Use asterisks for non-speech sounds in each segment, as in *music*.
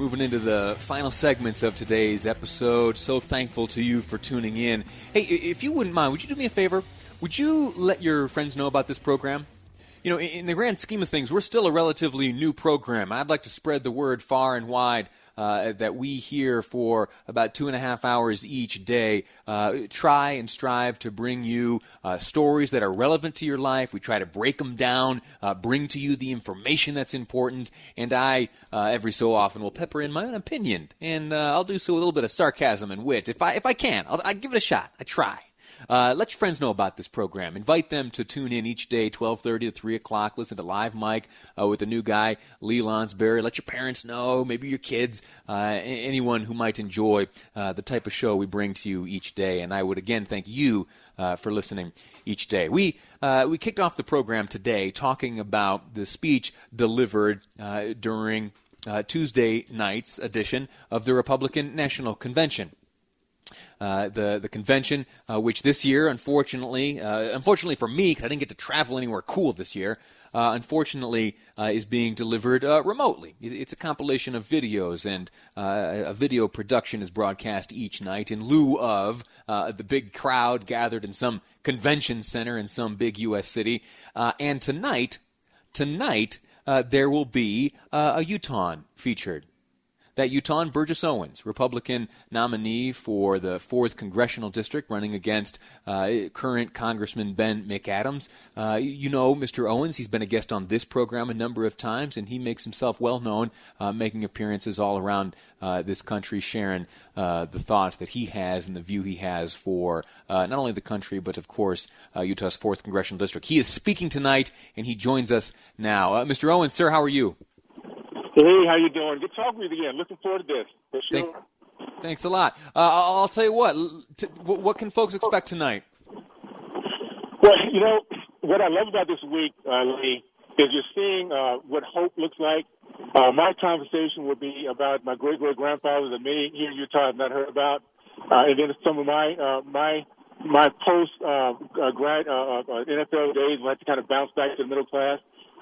Moving into the final segments of today's episode. So thankful to you for tuning in. Hey, if you wouldn't mind, would you do me a favor? Would you let your friends know about this program? You know, in the grand scheme of things, we're still a relatively new program. I'd like to spread the word far and wide uh, that we here for about two and a half hours each day uh, try and strive to bring you uh, stories that are relevant to your life. We try to break them down, uh, bring to you the information that's important, and I, uh, every so often, will pepper in my own opinion, and uh, I'll do so with a little bit of sarcasm and wit if I if I can. I'll, I'll give it a shot. I try. Uh, let your friends know about this program. Invite them to tune in each day, 12:30 to 3 o'clock. Listen to Live Mike uh, with the new guy, Lee Lonsberry. Let your parents know, maybe your kids, uh, anyone who might enjoy uh, the type of show we bring to you each day. And I would again thank you uh, for listening each day. We uh, we kicked off the program today talking about the speech delivered during Tuesday night's edition of the Republican National Convention. Uh, the the convention, uh, which this year, unfortunately, uh, unfortunately for me, because I didn't get to travel anywhere cool this year, uh, unfortunately, uh, is being delivered remotely. It's a compilation of videos, and a video production is broadcast each night in lieu of the big crowd gathered in some convention center in some big U.S. city. and tonight, tonight. there will be a Utah featured that Utahn Burgess Owens, Republican nominee for the 4th Congressional District, running against uh, current Congressman Ben McAdams. Uh, you know Mr. Owens, he's been a guest on this program a number of times, and he makes himself well known, uh, making appearances all around uh, this country, sharing uh, the thoughts that he has and the view he has for uh, not only the country, but of course Utah's 4th Congressional District. He is speaking tonight, and he joins us now. Mr. Owens, sir, how are you? Hey, how you doing? Good talking with you again. Looking forward to this. For sure. Thank, thanks a lot. Uh, I'll tell you what. T- what can folks expect tonight? Well, you know what I love about this week, uh, Lee, is you're seeing uh, what hope looks like. Uh, my conversation will be about my great great grandfather that many here in Utah have not heard about, uh, and then some of my uh, my my post uh, uh, grad uh, uh, NFL days when I had to kind of bounce back to the middle class.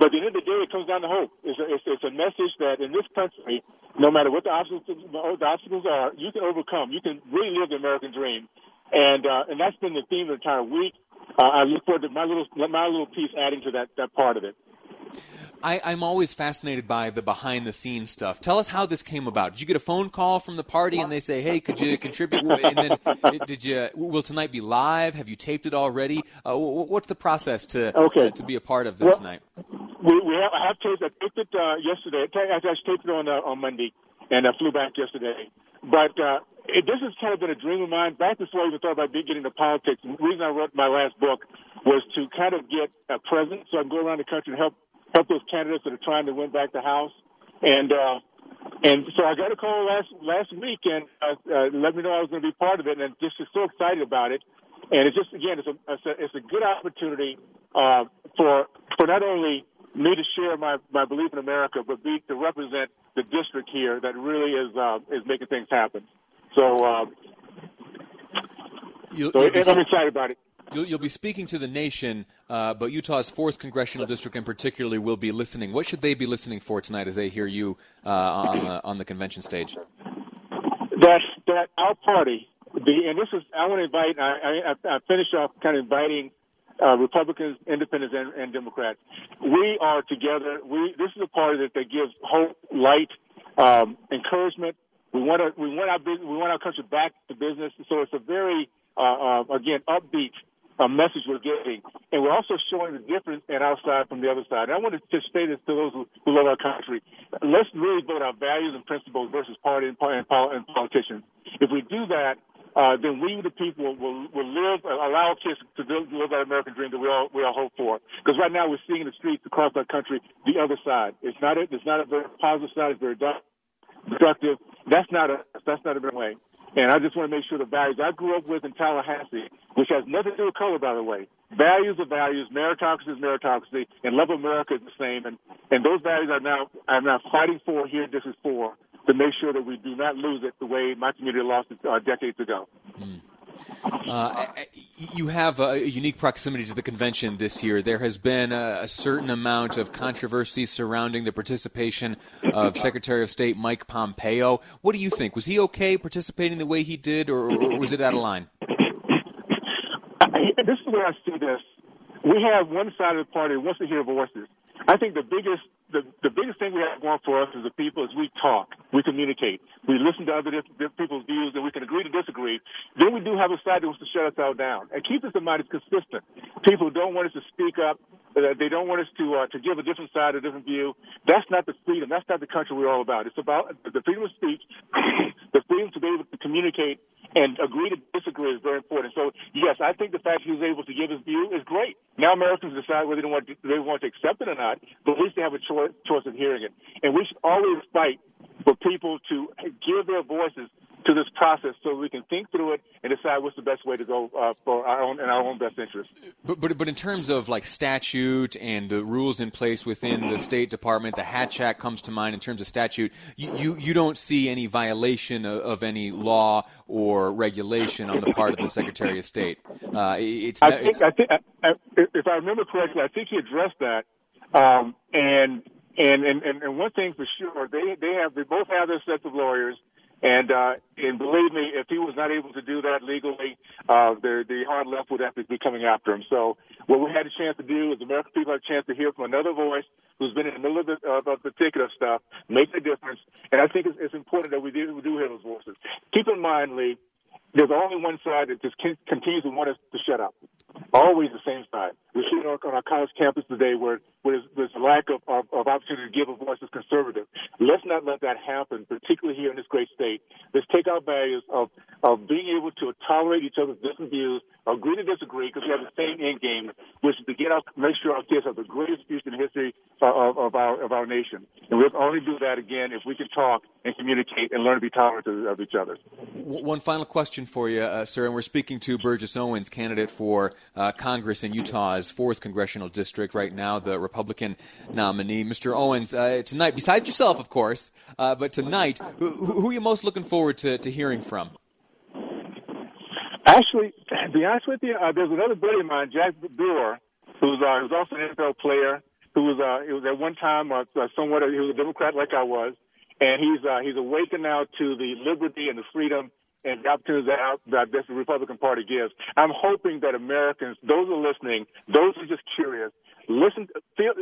But at the end of the day, it comes down to hope. It's a, it's, it's a message that in this country, no matter what the obstacles, the obstacles are, you can overcome. You can really live the American dream, and uh, and that's been the theme of the entire week. Uh, I look forward to my little my little piece adding to that that part of it. I, I'm always fascinated by the behind the scenes stuff. Tell us how this came about. Did you get a phone call from the party and they say, "Hey, could you contribute?" *laughs* And then did you? Will tonight be live? Have you taped it already? Uh, what's the process to okay. uh, to be a part of this well, tonight? We, we have, I have taped. I taped it uh, yesterday. I actually taped it on uh, on Monday, and I flew back yesterday. But uh, it, this has kind of been a dream of mine back before I even thought about getting into politics. The reason I wrote my last book was to kind of get a present so I can go around the country and help help those candidates that are trying to win back the House. And uh, and so I got a call last last week and uh, uh, let me know I was going to be part of it, and I'm just so excited about it. And it's just again, it's a it's a, it's a good opportunity uh, for for not only me to share my, my belief in America, but be to represent the district here that really is uh, is making things happen. So, uh, you'll, so be, I'm excited about it. You'll, you'll be speaking to the nation, uh, but Utah's fourth congressional district in particular will be listening. What should they be listening for tonight as they hear you uh, on the, on the convention stage? That that our party, the and this is I want to invite. I I, I finish off kind of inviting uh, Republicans, Independents, and, and, Democrats. We are together. We this is a party that, that gives hope, light, um, encouragement, We want to, we want our business, we want our country back to business. So it's a very, uh, uh, again, upbeat uh, message we're giving, and we're also showing the difference in our side from the other side. And I want to just say this to those who, who love our country: let's really build our values and principles versus party and, and, and politicians. If we do that, uh, then we, the people, will, will live, and allow kids to live that American dream that we all we all hope for. Because right now we're seeing in the streets across our country the other side. It's not a, it's not a very positive side. It's very destructive. That's not a that's not a good way. And I just want to make sure the values I grew up with in Tallahassee, which has nothing to do with color, by the way. Values are values. Meritocracy is meritocracy, and love America is the same. And and those values are now I'm now fighting for here. This is for to make sure that we do not lose it the way my community lost it uh, decades ago. Mm. Uh, you have a unique proximity to the convention this year. There has been a, a, certain amount of controversy surrounding the participation of Secretary of State Mike Pompeo. What do you think? Was he okay participating the way he did, or, or was it out of line? this is where I see this. We have one side of the party wants to hear voices. I think the biggest the, the biggest thing we have going for us as a people is we talk, we communicate, we listen to other different people's views, and we can agree to disagree. Then we do have a side that wants to shut us all down. And keep this in mind, it's consistent. People don't want us to speak up. Uh, they don't want us to uh, to give a different side, a different view. That's not the freedom. That's not the country we're all about. It's about the freedom of speech, *coughs* the freedom to be able to communicate and agree to disagree is very important. So yes, I think the fact he was able to give his view is great. Now Americans decide whether they want to, they want to accept it or not, but at least they have a choice choice of hearing it. And we should always fight for people to give their voices to this process so we can think through it and decide what's the best way to go uh, for our own in our own best interest. But, but but in terms of like statute and the rules in place within the State Department, the Hatch Act comes to mind in terms of statute. You you, you don't see any violation of, of, any law or regulation on the part of the Secretary of State. Uh, it's, I think, it's, I think I, if I remember correctly, I think he addressed that, um, and. And, and and one thing for sure, they they have they both have their sets of lawyers and uh, and believe me, if he was not able to do that legally, uh, the the hard left would have to be coming after him. So what we had a chance to do is the American people had a chance to hear from another voice who's been in the middle of the, uh, of the thick of stuff, make a difference. And I think it's, it's important that we do we do hear those voices. Keep in mind, Lee, there's only one side that just continues to want us to shut up. Always the same side. We're sitting on our college campus today where, where there's, a lack of, of, of opportunity to give a voice as conservative. Let's not let that happen, particularly here in this great state. Let's take our values of, of being able to tolerate each other's different views, agree to disagree because we have the same end game, which is to get our, make sure our kids have the greatest future in the history of, of, our, of our nation. And we'll only do that again if we can talk and communicate and learn to be tolerant of each other. One final question for you, uh, sir, and we're speaking to Burgess Owens, candidate for uh, Congress in Utah's fourth congressional district. Right now, the Republican nominee, Mr. Owens. Uh, tonight, besides yourself, of course, uh, but tonight, who, who, are you most looking forward to, to hearing from? Actually, to be honest with you, uh, there's another buddy of mine, Jack Brewer, who's uh, who's also an NFL player. Who was uh, was at one time somewhat he was a Democrat like I was, and he's uh, he's awakened now to the liberty and the freedom and the opportunities that, that this Republican Party gives. I'm hoping that Americans, those who are listening, those who are just curious, listen, feel,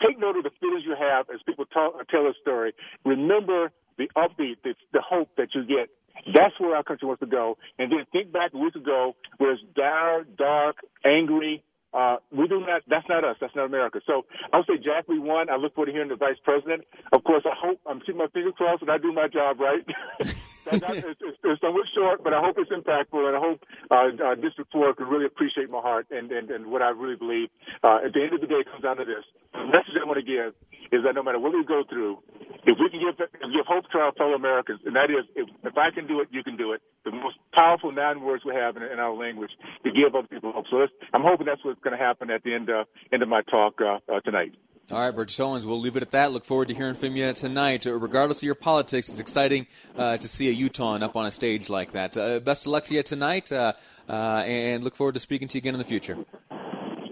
take note of the feelings you have as people talk, tell a story. Remember the upbeat, the, the hope that you get. That's where our country wants to go. And then think back a week ago where it's dark, dark, angry, uh, we do not. That's not us. That's not America. So I'll say Jack, we won. I look forward to hearing the vice president. Of course, I hope I'm keeping my fingers crossed that I do my job right. *laughs* it's, it's, it's somewhat short, but I hope it's impactful, and I hope uh, uh, District 4 can really appreciate my heart and, and, and what I really believe. Uh, at the end of the day, it comes down to this. The message I want to give is that no matter what we go through, if we can give, give hope to our fellow Americans, and that is, if, if I can do it, you can do it. The most powerful nine words we have in, in our language to give other people hope. So I'm hoping that's what's going to happen at the end, uh, end of my talk uh, uh, tonight. All right, Burgess Owens, we'll leave it at that. Look forward to hearing from you tonight. Uh, regardless of your politics, it's exciting uh, to see a Utah up on a stage like that. Uh, best of luck to you tonight, uh, uh, and look forward to speaking to you again in the future.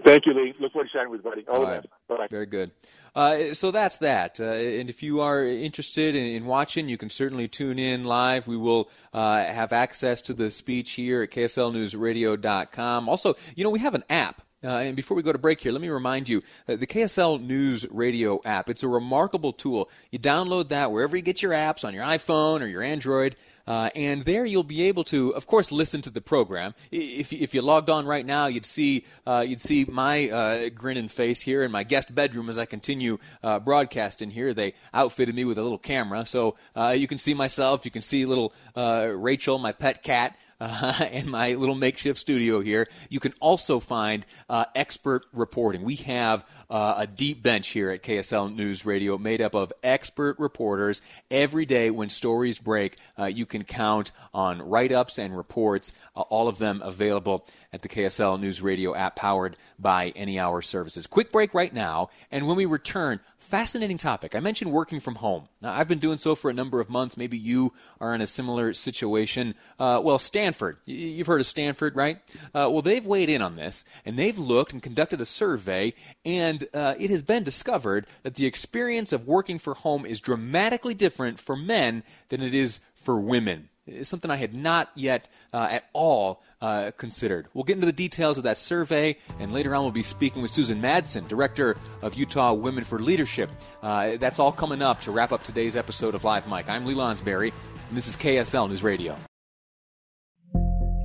Thank you, Lee. Look forward to chatting with you, buddy. All, All right. Bye. Very good. Uh, so that's that. and if you are interested in, in, watching, you can certainly tune in live. We will have access to the speech here at KSLNewsRadio.com. Also, you know, we have an app. Uh, and before we go to break here, let me remind you uh, the KSL News Radio app. It's a remarkable tool. You download that wherever you get your apps on your iPhone or your Android. Uh, and there you'll be able to, of course, listen to the program. If, if you logged on right now, you'd see uh, you'd see my uh, and face here in my guest bedroom as I continue uh, broadcasting here. They outfitted me with a little camera, so uh, you can see myself. You can see little uh, Rachel, my pet cat uh, *laughs* in my little makeshift studio here. You can also find uh, expert reporting. We have uh, a deep bench here at KSL News Radio made up of expert reporters. Every day when stories break, uh, you can count on write ups and reports, uh, all of them available at the KSL News Radio app powered by Any Hour Services. Quick break right now, and when we return, fascinating topic. I mentioned working from home. Now, I've been doing so for a number of months. Maybe you are in a similar situation. Uh, well, Stanford, you've heard of Stanford, right? Uh, well, they've weighed in on this, and they've looked and conducted a survey, and uh, it has been discovered that the experience of working for home is dramatically different for men than it is for women. It's something I had not yet uh, at all uh, considered. We'll get into the details of that survey, and later on we'll be speaking with Susan Madsen, Director of Utah Women for Leadership. Uh, that's all coming up to wrap up today's episode of Live Mike. I'm Lee Lonsberry, and this is KSL News Radio.